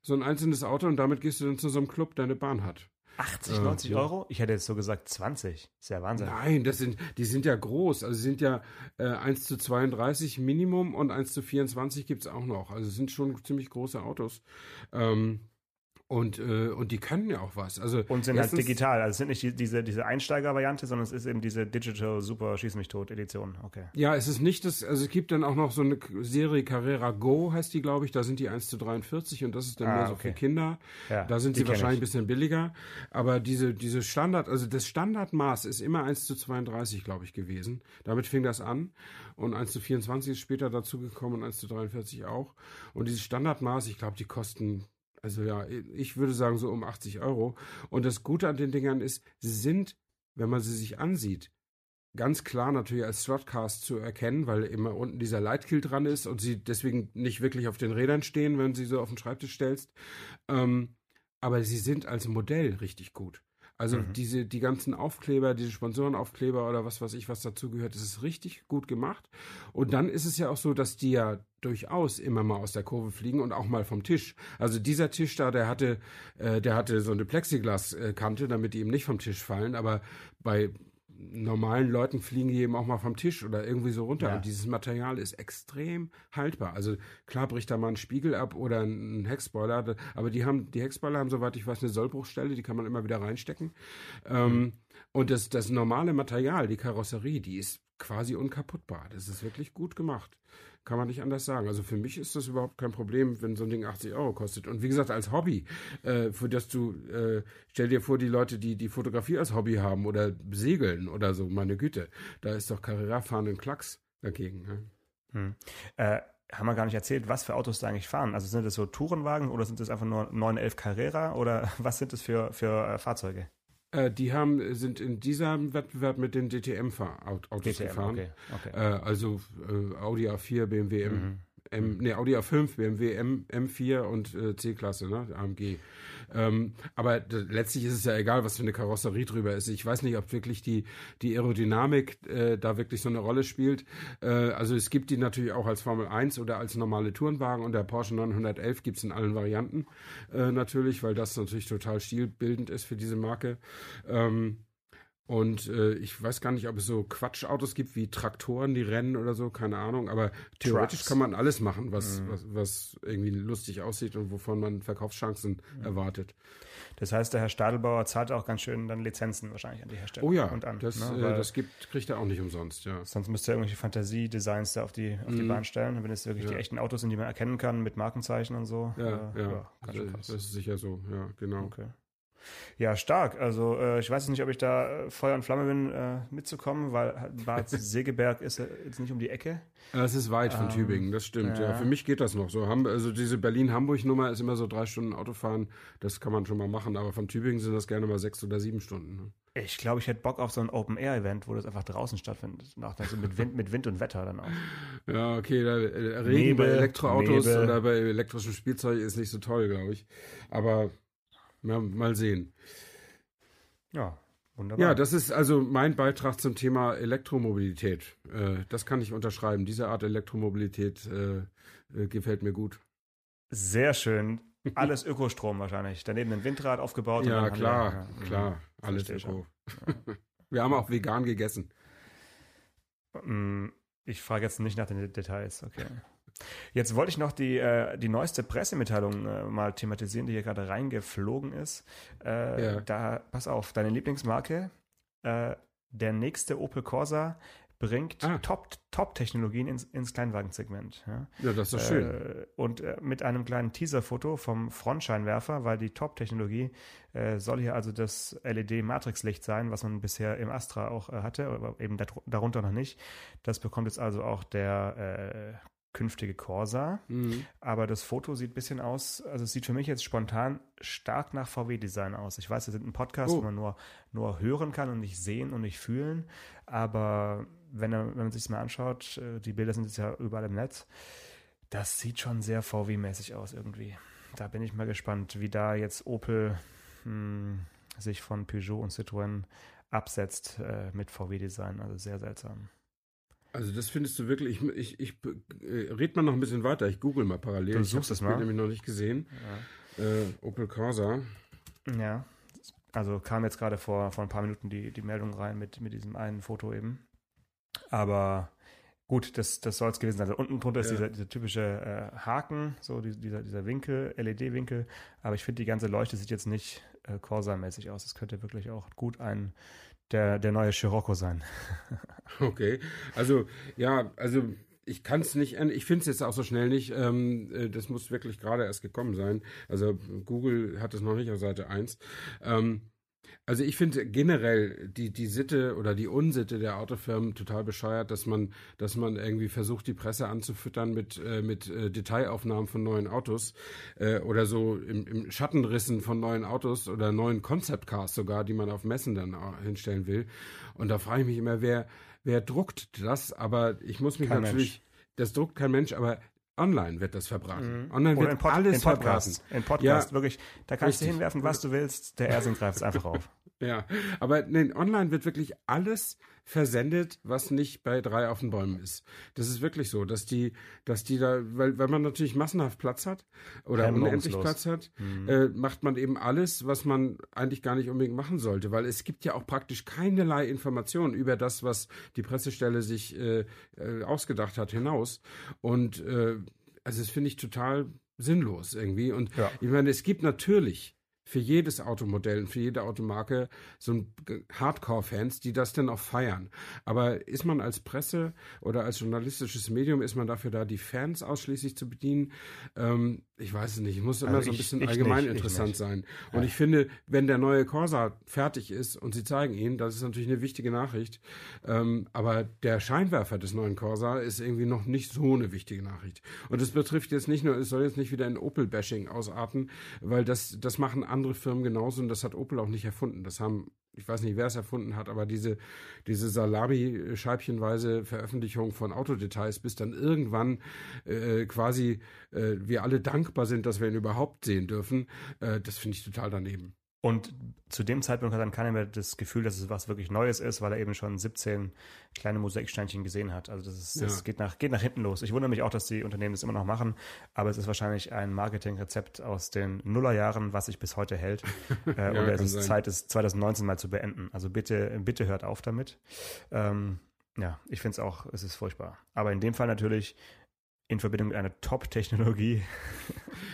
Speaker 2: So ein einzelnes Auto und damit gehst du dann zu so einem Club, der eine Bahn hat.
Speaker 3: 80, 90 äh, Euro? Ich hätte jetzt so gesagt 20. Ist ja Wahnsinn.
Speaker 2: Nein, das sind, die sind ja groß. Also sind ja äh, 1 zu 32 Minimum und 1 zu 24 gibt es auch noch. Also sind schon ziemlich große Autos. Ähm, und, äh, und die können ja auch was. Also
Speaker 3: und sind halt digital. Also es sind nicht die, diese, diese Einsteiger-Variante, sondern es ist eben diese Digital Super Schieß mich tot Edition. Okay.
Speaker 2: Ja, es ist nicht das, also es gibt dann auch noch so eine Serie Carrera Go, heißt die, glaube ich. Da sind die 1 zu 43 und das ist dann ah, mehr so okay. für Kinder. Ja, da sind sie wahrscheinlich ein bisschen billiger. Aber diese, diese Standard, also das Standardmaß ist immer 1 zu 32, glaube ich, gewesen. Damit fing das an. Und 1 zu 24 ist später dazugekommen und 1 zu 43 auch. Und dieses Standardmaß, ich glaube, die kosten also ja, ich würde sagen so um 80 Euro. Und das Gute an den Dingern ist, sie sind, wenn man sie sich ansieht, ganz klar natürlich als Throtcast zu erkennen, weil immer unten dieser Lightkill dran ist und sie deswegen nicht wirklich auf den Rädern stehen, wenn sie so auf den Schreibtisch stellst. Ähm, aber sie sind als Modell richtig gut. Also mhm. diese, die ganzen Aufkleber, diese Sponsorenaufkleber oder was weiß ich, was dazugehört, das ist richtig gut gemacht. Und dann ist es ja auch so, dass die ja durchaus immer mal aus der Kurve fliegen und auch mal vom Tisch. Also dieser Tisch da, der hatte, äh, der hatte so eine Plexiglaskante, damit die eben nicht vom Tisch fallen. Aber bei normalen Leuten fliegen die eben auch mal vom Tisch oder irgendwie so runter. Ja. Und dieses Material ist extrem haltbar. Also klar bricht da mal ein Spiegel ab oder ein Heckspoiler, aber die haben, die Heckspoiler haben, soweit ich weiß, eine Sollbruchstelle, die kann man immer wieder reinstecken. Ähm, mhm. und das, das normale Material, die Karosserie, die ist quasi unkaputtbar. Das ist wirklich gut gemacht. Kann man nicht anders sagen. Also für mich ist das überhaupt kein Problem, wenn so ein Ding 80 Euro kostet. Und wie gesagt, als Hobby, äh, für das du, äh, stell dir vor, die Leute, die die Fotografie als Hobby haben oder segeln oder so, meine Güte, da ist doch Carrera-Fahren ein Klacks dagegen. Ne?
Speaker 3: Hm. Äh, haben wir gar nicht erzählt, was für Autos da eigentlich fahren. Also sind das so Tourenwagen oder sind das einfach nur 911 Carrera oder was sind das für, für äh, Fahrzeuge?
Speaker 2: Äh, die haben, sind in diesem Wettbewerb mit den DTM-Autos
Speaker 3: DTM,
Speaker 2: gefahren.
Speaker 3: okay, okay.
Speaker 2: Äh, also äh, Audi A4, BMW M,
Speaker 3: Mhm.
Speaker 2: M, nee, Audi A5, BMW M, M4 und äh, C-Klasse, ne, AMG. Ähm, aber letztlich ist es ja egal, was für eine Karosserie drüber ist. Ich weiß nicht, ob wirklich die, die Aerodynamik äh, da wirklich so eine Rolle spielt. Äh, also es gibt die natürlich auch als Formel 1 oder als normale Tourenwagen und der Porsche 911 gibt es in allen Varianten äh, natürlich, weil das natürlich total stilbildend ist für diese Marke. Ähm, und äh, ich weiß gar nicht, ob es so Quatschautos gibt wie Traktoren, die rennen oder so, keine Ahnung. Aber theoretisch
Speaker 3: Trucks.
Speaker 2: kann man alles machen, was, was, was irgendwie lustig aussieht und wovon man Verkaufschancen erwartet.
Speaker 3: Das heißt, der Herr Stadelbauer zahlt auch ganz schön dann Lizenzen wahrscheinlich an die Hersteller.
Speaker 2: Oh ja,
Speaker 3: und an,
Speaker 2: das,
Speaker 3: ne?
Speaker 2: äh,
Speaker 3: Weil
Speaker 2: das gibt, kriegt er auch nicht umsonst, ja.
Speaker 3: Sonst müsste er irgendwelche Fantasiedesigns da auf die, auf die Bahn stellen. Wenn es wirklich
Speaker 2: Mhm. Ja.
Speaker 3: die echten Autos sind, die man erkennen kann mit Markenzeichen und so.
Speaker 2: Ja,
Speaker 3: äh,
Speaker 2: ja,
Speaker 3: ganz schön
Speaker 2: das,
Speaker 3: krass.
Speaker 2: das ist sicher so, ja, genau.
Speaker 3: Okay. Ja, stark. Also äh, ich weiß nicht, ob ich da äh, Feuer und Flamme bin, äh, mitzukommen, weil Bad Segeberg ist äh, jetzt nicht um die Ecke.
Speaker 2: Das ist weit von
Speaker 3: Ähm,
Speaker 2: Tübingen, das stimmt. Ja.
Speaker 3: ja.
Speaker 2: für mich geht das noch so. Also diese Berlin-Hamburg-Nummer ist immer so drei Stunden Autofahren. Das kann man schon mal machen. Aber von Tübingen sind das gerne mal sechs oder sieben Stunden. ne?
Speaker 3: Ich glaube, ich hätte Bock auf so ein Open-Air-Event, wo das einfach draußen stattfindet. Nach, also mit, Wind, mit Wind und Wetter dann auch.
Speaker 2: Ja, okay, da, äh, Regen bei
Speaker 3: Nebel,
Speaker 2: Elektroautos
Speaker 3: Nebel.
Speaker 2: oder bei elektrischem Spielzeug ist nicht so toll, glaube ich. Aber ja, mal sehen.
Speaker 3: Ja, wunderbar.
Speaker 2: Ja, das ist also mein Beitrag zum Thema Elektromobilität. Äh, das kann ich unterschreiben. Diese Art Elektromobilität äh, äh, gefällt mir gut.
Speaker 3: Sehr schön. Alles Ökostrom wahrscheinlich. Daneben ein Windrad aufgebaut.
Speaker 2: Ja, klar,
Speaker 3: wir- ja,
Speaker 2: klar.
Speaker 3: mhm.
Speaker 2: Alles
Speaker 3: Verstehe
Speaker 2: Öko. Wir haben auch vegan gegessen.
Speaker 3: Mm, Ich frage jetzt nicht nach den Details, okay. Jetzt wollte ich noch die, äh, die neueste Pressemitteilung äh, mal thematisieren, die hier gerade reingeflogen ist. Äh,
Speaker 2: Ja.
Speaker 3: Da, pass auf, deine Lieblingsmarke, äh, der nächste Opel Corsa bringt
Speaker 2: Ah.
Speaker 3: Top- Top-Technologien ins, ins Kleinwagensegment. Ja?
Speaker 2: Ja, das ist doch schön.
Speaker 3: Äh, und äh, mit einem kleinen Teaserfoto vom Frontscheinwerfer, weil die Top-Technologie äh, soll hier also das LED-Matrixlicht sein, was man bisher im Astra auch äh, hatte, aber eben dar- darunter noch nicht. Das bekommt jetzt also auch der äh, künftige Corsa.
Speaker 2: Mhm.
Speaker 3: Aber das Foto sieht ein bisschen aus, also es sieht für mich jetzt spontan stark nach VW-Design aus. Ich weiß, wir sind ein Podcast,
Speaker 2: Oh.
Speaker 3: wo man nur, nur hören kann und nicht sehen und nicht fühlen. Aber wenn, er, wenn man sich das mal anschaut, äh, die Bilder sind jetzt ja überall im Netz, das sieht schon sehr VW-mäßig aus irgendwie. Da bin ich mal gespannt, wie da jetzt Opel hm, sich von Peugeot und Citroën absetzt äh, mit VW-Design. Also sehr seltsam.
Speaker 2: Also das findest du wirklich, ich, ich, ich äh, red mal noch ein bisschen weiter, ich google mal parallel.
Speaker 3: Du
Speaker 2: ich
Speaker 3: suchst
Speaker 2: das
Speaker 3: es
Speaker 2: Bild
Speaker 3: mal.
Speaker 2: nämlich noch nicht gesehen. Äh, Opel Corsa.
Speaker 3: Ja, also kam jetzt gerade vor, vor ein paar Minuten die, die Meldung rein mit, mit diesem einen Foto eben. Aber gut, das, das soll es gewesen sein. Also unten drunter ist
Speaker 2: Ja.
Speaker 3: dieser, dieser typische äh, Haken, so die, dieser, dieser Winkel, LED-Winkel. Aber ich finde, die ganze Leuchte sieht jetzt nicht äh, Corsa-mäßig aus. Es könnte wirklich auch gut ein der, der neue Scirocco sein.
Speaker 2: Okay, also ja, also ich kann es nicht, ich finde es jetzt auch so schnell nicht. Ähm, äh, das muss wirklich gerade erst gekommen sein. Also Google hat es noch nicht auf Seite 1. Ähm, also ich finde generell die, die Sitte oder die Unsitte der Autofirmen total bescheuert, dass man, dass man irgendwie versucht, die Presse anzufüttern mit, äh, mit äh, Detailaufnahmen von neuen Autos äh, oder so im, im Schattenrissen von neuen Autos oder neuen Concept Cars sogar, die man auf Messen dann hinstellen will. Und da frage ich mich immer, wer, wer druckt das? Aber ich muss mich
Speaker 3: Kein
Speaker 2: natürlich, das druckt kein Mensch, aber online wird das verbraten. Online
Speaker 3: Mhm. Oder
Speaker 2: wird
Speaker 3: in, Pod,
Speaker 2: alles
Speaker 3: in Podcast.
Speaker 2: verbraten.
Speaker 3: In Podcast,
Speaker 2: Ja,
Speaker 3: wirklich. Da kannst du
Speaker 2: richtig.
Speaker 3: hinwerfen, was du willst. Der Ersin greift es einfach auf.
Speaker 2: Ja, aber nee, online wird wirklich alles versendet, was nicht bei drei auf den Bäumen ist. Das ist wirklich so, dass die, dass die da, weil, weil man natürlich massenhaft Platz hat oder unendlich. Platz hat,
Speaker 3: Mhm.
Speaker 2: äh, macht man eben alles, was man eigentlich gar nicht unbedingt machen sollte, weil es gibt ja auch praktisch keinerlei Informationen über das, was die Pressestelle sich äh, äh, ausgedacht hat, hinaus. Und äh, also das finde ich total sinnlos irgendwie. Und
Speaker 3: Ja.
Speaker 2: ich meine, es gibt natürlich für jedes Automodell und für jede Automarke so ein Hardcore-Fans, die das dann auch feiern. Aber ist man als Presse oder als journalistisches Medium, ist man dafür da, die Fans ausschließlich zu bedienen? Ähm, ich weiß es nicht. Es muss immer
Speaker 3: Also
Speaker 2: so ein bisschen
Speaker 3: ich
Speaker 2: allgemein
Speaker 3: nicht, ich
Speaker 2: interessant sein. Und ich finde, wenn der neue Corsa fertig ist und sie zeigen ihn, das ist natürlich eine wichtige Nachricht. Ähm, aber der Scheinwerfer des neuen Corsa ist irgendwie noch nicht so eine wichtige Nachricht. Und es betrifft jetzt nicht nur, es soll jetzt nicht wieder in Opel-Bashing ausarten, weil das, das machen andere Firmen genauso und das hat Opel auch nicht erfunden. Das haben ich weiß nicht, wer es erfunden hat, aber diese, diese Salami-scheibchenweise Veröffentlichung von Autodetails, bis dann irgendwann äh, quasi äh, wir alle dankbar sind, dass wir ihn überhaupt sehen dürfen, äh, das finde ich total daneben.
Speaker 3: Und zu dem Zeitpunkt hat dann keiner mehr das Gefühl, dass es was wirklich Neues ist, weil er eben schon 17 kleine Mosaiksteinchen gesehen hat. Also das, ist, das ja. geht, nach, geht nach hinten los. Ich wundere mich auch, dass die Unternehmen das immer noch machen, aber es ist wahrscheinlich ein Marketingrezept aus den Nullerjahren, was sich bis heute hält. äh, ja, und es ist sein. Zeit, es 2019 mal zu beenden. Also bitte, bitte hört auf damit. Ähm, ja, ich finde es auch, es ist furchtbar. Aber in dem Fall natürlich in Verbindung mit einer Top-Technologie.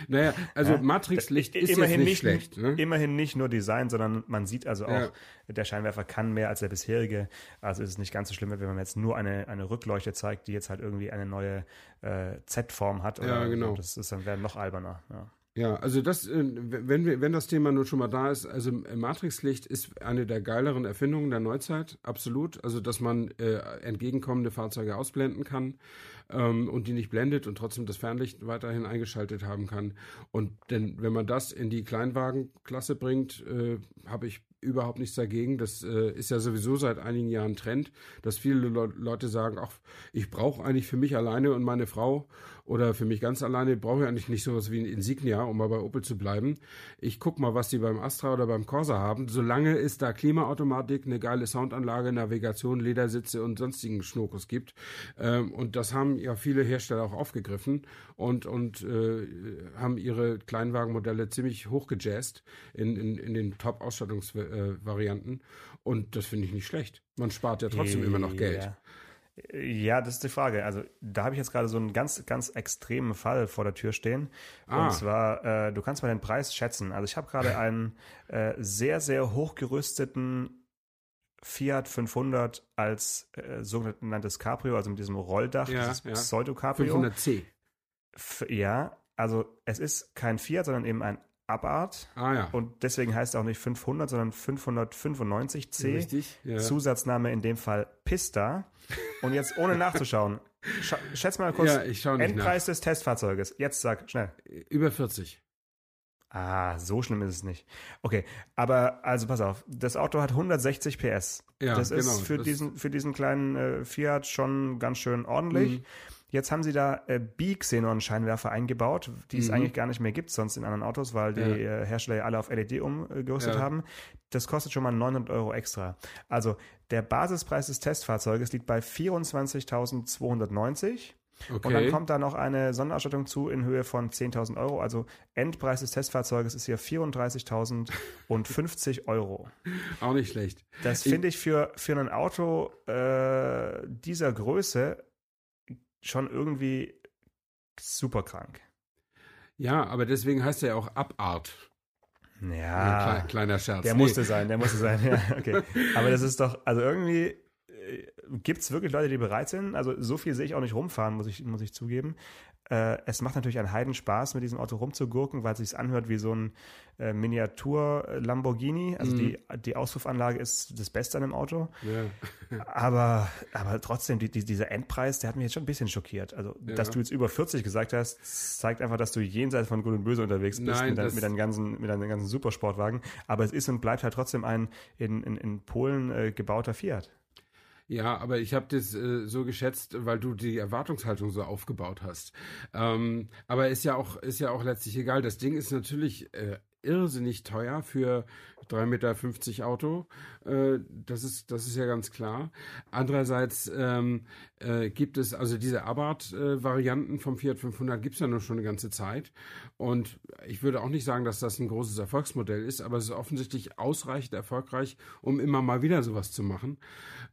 Speaker 2: Naja, also ja, Matrixlicht ist immerhin nicht, nicht schlecht.
Speaker 3: Ne? Immerhin nicht nur Design, sondern man sieht also auch, ja. der Scheinwerfer kann mehr als der bisherige. Also ist es nicht ganz so schlimm, wenn man jetzt nur eine, eine Rückleuchte zeigt, die jetzt halt irgendwie eine neue äh, Z-Form hat.
Speaker 2: Oder ja, genau.
Speaker 3: Das ist dann wäre noch alberner. Ja.
Speaker 2: Ja, also das, äh, wenn wir, wenn das Thema nur schon mal da ist, also Matrixlicht ist eine der geileren Erfindungen der Neuzeit, absolut. Also dass man äh, entgegenkommende Fahrzeuge ausblenden kann ähm, und die nicht blendet und trotzdem das Fernlicht weiterhin eingeschaltet haben kann. Und denn wenn man das in die Kleinwagenklasse bringt, äh, habe ich überhaupt nichts dagegen. Das äh, ist ja sowieso seit einigen Jahren Trend, dass viele Le Leute sagen, ach, ich brauche eigentlich für mich alleine und meine Frau oder für mich ganz alleine brauche ich eigentlich nicht sowas wie ein Insignia, um mal bei Opel zu bleiben. Ich guck mal, was die beim Astra oder beim Corsa haben. Solange es da Klimaautomatik, eine geile Soundanlage, Navigation, Ledersitze und sonstigen Schnokus gibt. Ähm, und das haben ja viele Hersteller auch aufgegriffen und, und äh, haben ihre Kleinwagenmodelle ziemlich hochgejazzt in, in, in den Top-Ausstattungsvarianten. Äh, und das finde ich nicht schlecht. Man spart ja trotzdem yeah. immer noch Geld.
Speaker 3: Ja, das ist die Frage. Also da habe ich jetzt gerade so einen ganz, ganz extremen Fall vor der Tür stehen. Ah. Und zwar, äh, du kannst mal den Preis schätzen. Also ich habe gerade einen äh, sehr, sehr hochgerüsteten Fiat 500 als äh, sogenanntes Cabrio, also mit diesem Rolldach,
Speaker 2: ja,
Speaker 3: dieses
Speaker 2: ja.
Speaker 3: Pseudo-Cabrio.
Speaker 2: 500C.
Speaker 3: F ja, also es ist kein Fiat, sondern eben ein Abart.
Speaker 2: Ah, ja.
Speaker 3: Und deswegen heißt es auch nicht 500, sondern 595C.
Speaker 2: Richtig.
Speaker 3: Ja. Zusatzname in dem Fall Pista. Und jetzt ohne nachzuschauen, schätz mal kurz
Speaker 2: ja,
Speaker 3: Endpreis nach. des Testfahrzeuges. Jetzt sag schnell.
Speaker 2: Über 40.
Speaker 3: Ah, so schlimm ist es nicht. Okay, aber also pass auf, das Auto hat 160 PS.
Speaker 2: Ja,
Speaker 3: das ist
Speaker 2: genau,
Speaker 3: für
Speaker 2: das
Speaker 3: diesen für diesen kleinen äh, Fiat schon ganz schön ordentlich. Mhm. Jetzt haben sie da äh, Bi-Xenon-Scheinwerfer eingebaut, die es mhm. eigentlich gar nicht mehr gibt sonst in anderen Autos, weil die ja. äh, Hersteller ja alle auf LED umgerüstet ja. haben. Das kostet schon mal 900 Euro extra. Also der Basispreis des Testfahrzeuges liegt bei 24.290. Okay. Und dann kommt da noch eine Sonderausstattung zu in Höhe von 10.000 Euro. Also Endpreis des Testfahrzeuges ist hier 34.050 Euro.
Speaker 2: Auch nicht schlecht.
Speaker 3: Das finde ich für, für ein Auto äh, dieser Größe schon irgendwie super krank.
Speaker 2: Ja, aber deswegen heißt er ja auch Abart.
Speaker 3: Ja,
Speaker 2: Kle kleiner Scherz.
Speaker 3: Der nee. musste sein, der musste sein, ja, okay. Aber das ist doch, also irgendwie äh, gibt es wirklich Leute, die bereit sind. Also so viel sehe ich auch nicht rumfahren, muss ich, muss ich zugeben. Äh, es macht natürlich einen Heidenspaß, mit diesem Auto rumzugurken, weil es sich anhört wie so ein äh, Miniatur-Lamborghini. Also mm. die, die Auspuffanlage ist das Beste an dem Auto.
Speaker 2: Ja.
Speaker 3: aber, aber trotzdem, die, die, dieser Endpreis, der hat mich jetzt schon ein bisschen schockiert. Also, ja. dass du jetzt über 40 gesagt hast, zeigt einfach, dass du jenseits von Gut und Böse unterwegs bist
Speaker 2: Nein,
Speaker 3: mit, dein, mit, deinen ganzen, mit deinen ganzen Supersportwagen. Aber es ist und bleibt halt trotzdem ein in, in, in Polen äh, gebauter Fiat.
Speaker 2: Ja, aber ich habe das äh, so geschätzt, weil du die Erwartungshaltung so aufgebaut hast. Ähm, aber ist ja auch ist ja auch letztlich egal. Das Ding ist natürlich äh, irrsinnig teuer für 3,50 Meter Auto. Äh, das, ist, das ist ja ganz klar. Andererseits ähm, äh, gibt es, also diese Abarth-Varianten äh, vom Fiat 500 gibt es ja noch schon eine ganze Zeit. Und ich würde auch nicht sagen, dass das ein großes Erfolgsmodell ist, aber es ist offensichtlich ausreichend erfolgreich, um immer mal wieder sowas zu machen.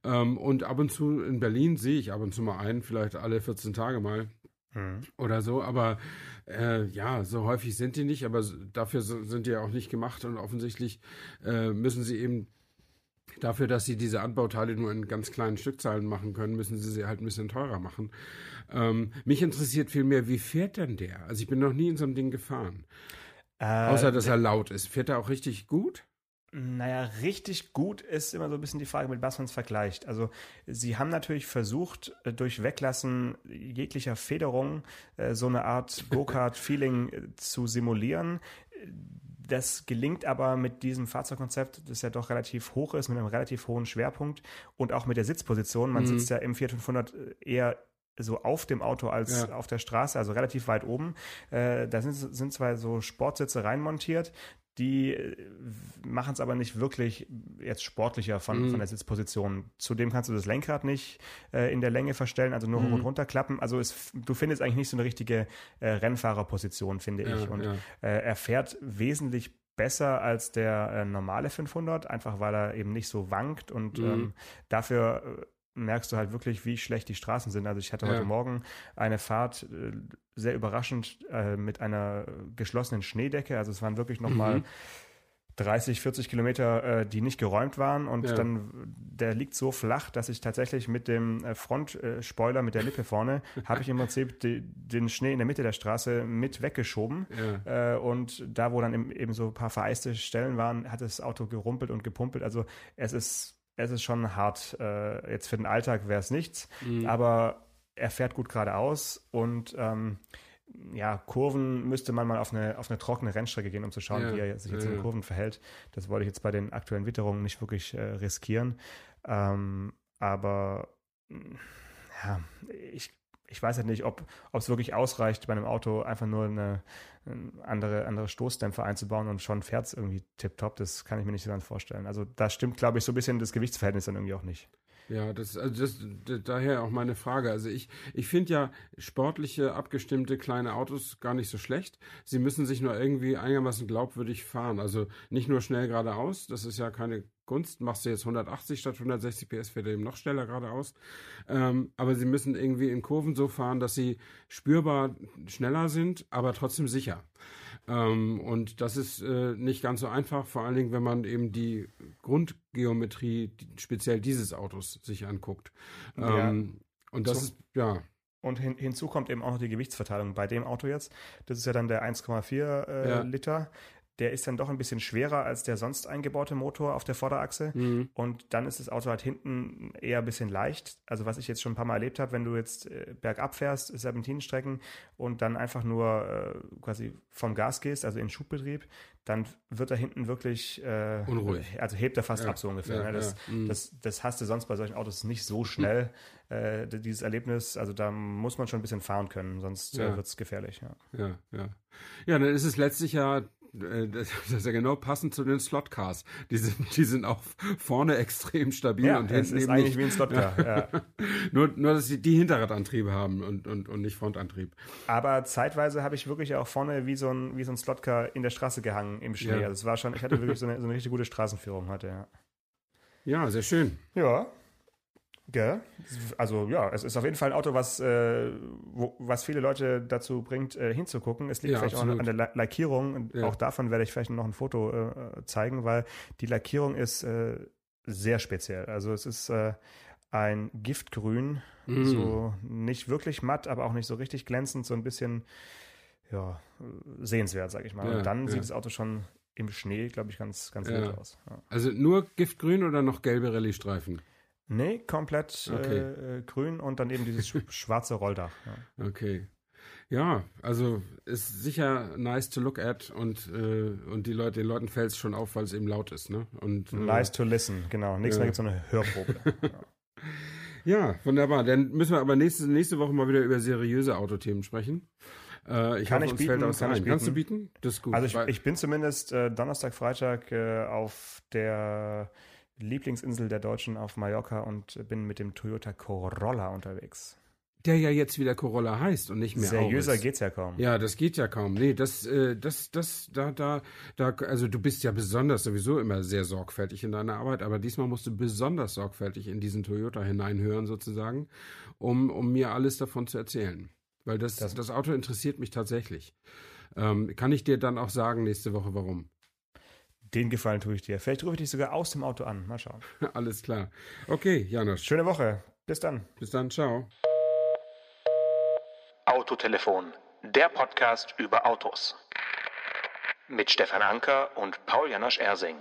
Speaker 2: Ähm, und ab und zu in Berlin sehe ich ab und zu mal einen, vielleicht alle 14 Tage mal. Mhm. Oder so, aber äh, ja, so häufig sind die nicht, aber dafür sind die ja auch nicht gemacht und offensichtlich äh, müssen sie eben dafür, dass sie diese Anbauteile nur in ganz kleinen Stückzahlen machen können, müssen sie sie halt ein bisschen teurer machen. Ähm, mich interessiert vielmehr, wie fährt denn der? Also ich bin noch nie in so einem Ding gefahren. Äh, Außer, dass er laut ist. Fährt er auch richtig gut?
Speaker 3: Naja, richtig gut ist immer so ein bisschen die Frage, mit was man es vergleicht. Also sie haben natürlich versucht, äh, durch Weglassen jeglicher Federung äh, so eine Art Go-Kart-Feeling äh, zu simulieren das gelingt aber mit diesem Fahrzeugkonzept, das ja doch relativ hoch ist, mit einem relativ hohen Schwerpunkt und auch mit der Sitzposition. Man mhm. sitzt ja im Fiat 500 eher so auf dem Auto als ja. auf der Straße, also relativ weit oben. Äh, da sind, sind zwei so Sportsitze reinmontiert. Die äh, machen es aber nicht wirklich jetzt sportlicher von, mhm. von der Sitzposition. Zudem kannst du das Lenkrad nicht äh, in der Länge verstellen, also nur mhm. hoch und runter klappen. Also es, du findest eigentlich nicht so eine richtige äh, Rennfahrerposition, finde ja, ich. Und ja. äh, er fährt wesentlich besser als der äh, normale 500, einfach weil er eben nicht so wankt und mhm. ähm, dafür äh, merkst du halt wirklich, wie schlecht die Straßen sind. Also ich hatte heute Morgen eine Fahrt äh, sehr überraschend äh, mit einer geschlossenen Schneedecke. Also es waren wirklich nochmal mhm. 30, 40 Kilometer, äh, die nicht geräumt waren und ja. dann, der liegt so flach, dass ich tatsächlich mit dem Frontspoiler, mit der Lippe vorne, habe ich im Prinzip die, den Schnee in der Mitte der Straße mit weggeschoben ja. und da, wo dann eben so ein paar vereiste Stellen waren, hat das Auto gerumpelt und gepumpelt. Also es ist es ist schon hart. Äh, jetzt für den Alltag wäre es nichts, mhm. aber er fährt gut geradeaus und ähm, ja, Kurven müsste man mal auf eine, auf eine trockene Rennstrecke gehen, um zu schauen, ja, wie er sich jetzt ja, in Kurven verhält. Das wollte ich jetzt bei den aktuellen Witterungen nicht wirklich äh, riskieren. Ähm, aber ja, ich ich weiß halt nicht, ob es wirklich ausreicht, bei einem Auto einfach nur eine, eine andere, andere Stoßdämpfer einzubauen und schon fährt es irgendwie tipptopp. Das kann ich mir nicht so ganz vorstellen. Also da stimmt, glaube ich, so ein bisschen das Gewichtsverhältnis dann irgendwie auch nicht.
Speaker 2: Ja, das, also das, daher auch meine Frage. Also ich, ich finde ja sportliche, abgestimmte kleine Autos gar nicht so schlecht. Sie müssen sich nur irgendwie einigermaßen glaubwürdig fahren. Also nicht nur schnell geradeaus, das ist ja keine Kunst. Machst du jetzt 180 statt 160 PS, fährt er eben noch schneller geradeaus. Ähm, aber sie müssen irgendwie in Kurven so fahren, dass sie spürbar schneller sind, aber trotzdem sicher. Ähm, und das ist äh, nicht ganz so einfach, vor allen Dingen, wenn man eben die Grundgeometrie speziell dieses Autos sich anguckt. Ähm, ja. Und das so. ist, ja.
Speaker 3: Und hin, hinzu kommt eben auch noch die Gewichtsverteilung bei dem Auto jetzt. Das ist ja dann der 1,4 äh, ja. Liter der ist dann doch ein bisschen schwerer als der sonst eingebaute Motor auf der Vorderachse. Mhm. Und dann ist das Auto halt hinten eher ein bisschen leicht. Also was ich jetzt schon ein paar Mal erlebt habe, wenn du jetzt äh, bergab fährst, Serpentinenstrecken und dann einfach nur äh, quasi vom Gas gehst, also in Schubbetrieb, dann wird da hinten wirklich
Speaker 2: äh, unruhig.
Speaker 3: Also hebt er fast ja. ab so ungefähr. Ja, ne? das, ja. mhm. das, das hast du sonst bei solchen Autos nicht so schnell, mhm. äh, dieses Erlebnis. Also da muss man schon ein bisschen fahren können, sonst äh, wird es gefährlich.
Speaker 2: Ja. ja, ja. Dann ist es letztlich ja das, ist ja genau passend zu den Slotcars. Die sind, die sind auch vorne extrem stabil
Speaker 3: ja,
Speaker 2: und
Speaker 3: hinten ist eigentlich nicht. wie ein Slotcar. Ja.
Speaker 2: nur, nur, dass sie die Hinterradantriebe haben und, und, und nicht Frontantrieb.
Speaker 3: Aber zeitweise habe ich wirklich auch vorne wie so ein, wie so ein Slotcar in der Straße gehangen im Schnee. Also es war schon, ich hatte wirklich so eine, so eine richtig gute Straßenführung hatte, ja.
Speaker 2: Ja, sehr schön.
Speaker 3: Ja, Gell? Also ja, es ist auf jeden Fall ein Auto, was, äh, wo, was viele Leute dazu bringt, äh, hinzugucken. Es liegt ja, vielleicht absolut. auch an der Lackierung. Ja. Auch davon werde ich vielleicht noch ein Foto äh, zeigen, weil die Lackierung ist äh, sehr speziell. Also es ist äh, ein Giftgrün, mm. so nicht wirklich matt, aber auch nicht so richtig glänzend, so ein bisschen ja, sehenswert, sag ich mal. Ja, Und dann sieht das Auto schon im Schnee, glaube ich, ganz, ganz nett aus.
Speaker 2: Also nur Giftgrün oder noch gelbe Rallye-Streifen?
Speaker 3: Nee, komplett okay. äh, grün und dann eben dieses schwarze Rolldach.
Speaker 2: Ja. Okay. Ja, also ist sicher nice to look at und, äh, und die Leute, den Leuten fällt es schon auf, weil es eben laut ist. Ne? Und,
Speaker 3: äh, nice to listen, genau. Nächstes Mal gibt es so eine Hörprobe.
Speaker 2: ja. wunderbar. Dann müssen wir aber nächste, nächste Woche mal wieder über seriöse Autothemen sprechen. Äh, ich
Speaker 3: kann hoffe, ich bieten,
Speaker 2: kann ein. Ich Kannst du bieten?
Speaker 3: Das ist gut. Also ich, ich bin zumindest äh, Donnerstag, Freitag äh, auf der Lieblingsinsel der Deutschen auf Mallorca und bin mit dem Toyota Corolla unterwegs.
Speaker 2: Der ja jetzt wieder Corolla heißt und nicht mehr
Speaker 3: Seriöser Auris. geht's ja kaum.
Speaker 2: Ja, das geht ja kaum. Nee, das, äh, das, das, da, da, da, also du bist ja besonders sowieso immer sehr sorgfältig in deiner Arbeit, aber diesmal musst du besonders sorgfältig in diesen Toyota hineinhören sozusagen, um, um mir alles davon zu erzählen. Weil das, das, das Auto interessiert mich tatsächlich. Ähm, kann ich dir dann auch sagen nächste Woche, warum?
Speaker 3: Den Gefallen tue ich dir. Vielleicht rufe ich dich sogar aus dem Auto an. Mal schauen.
Speaker 2: Alles klar. Okay, Janusz.
Speaker 3: Schöne Woche. Bis dann.
Speaker 2: Bis dann. Ciao.
Speaker 1: Autotelefon. Der Podcast über Autos. Mit Stefan Anker und Paul Janosch Ersing.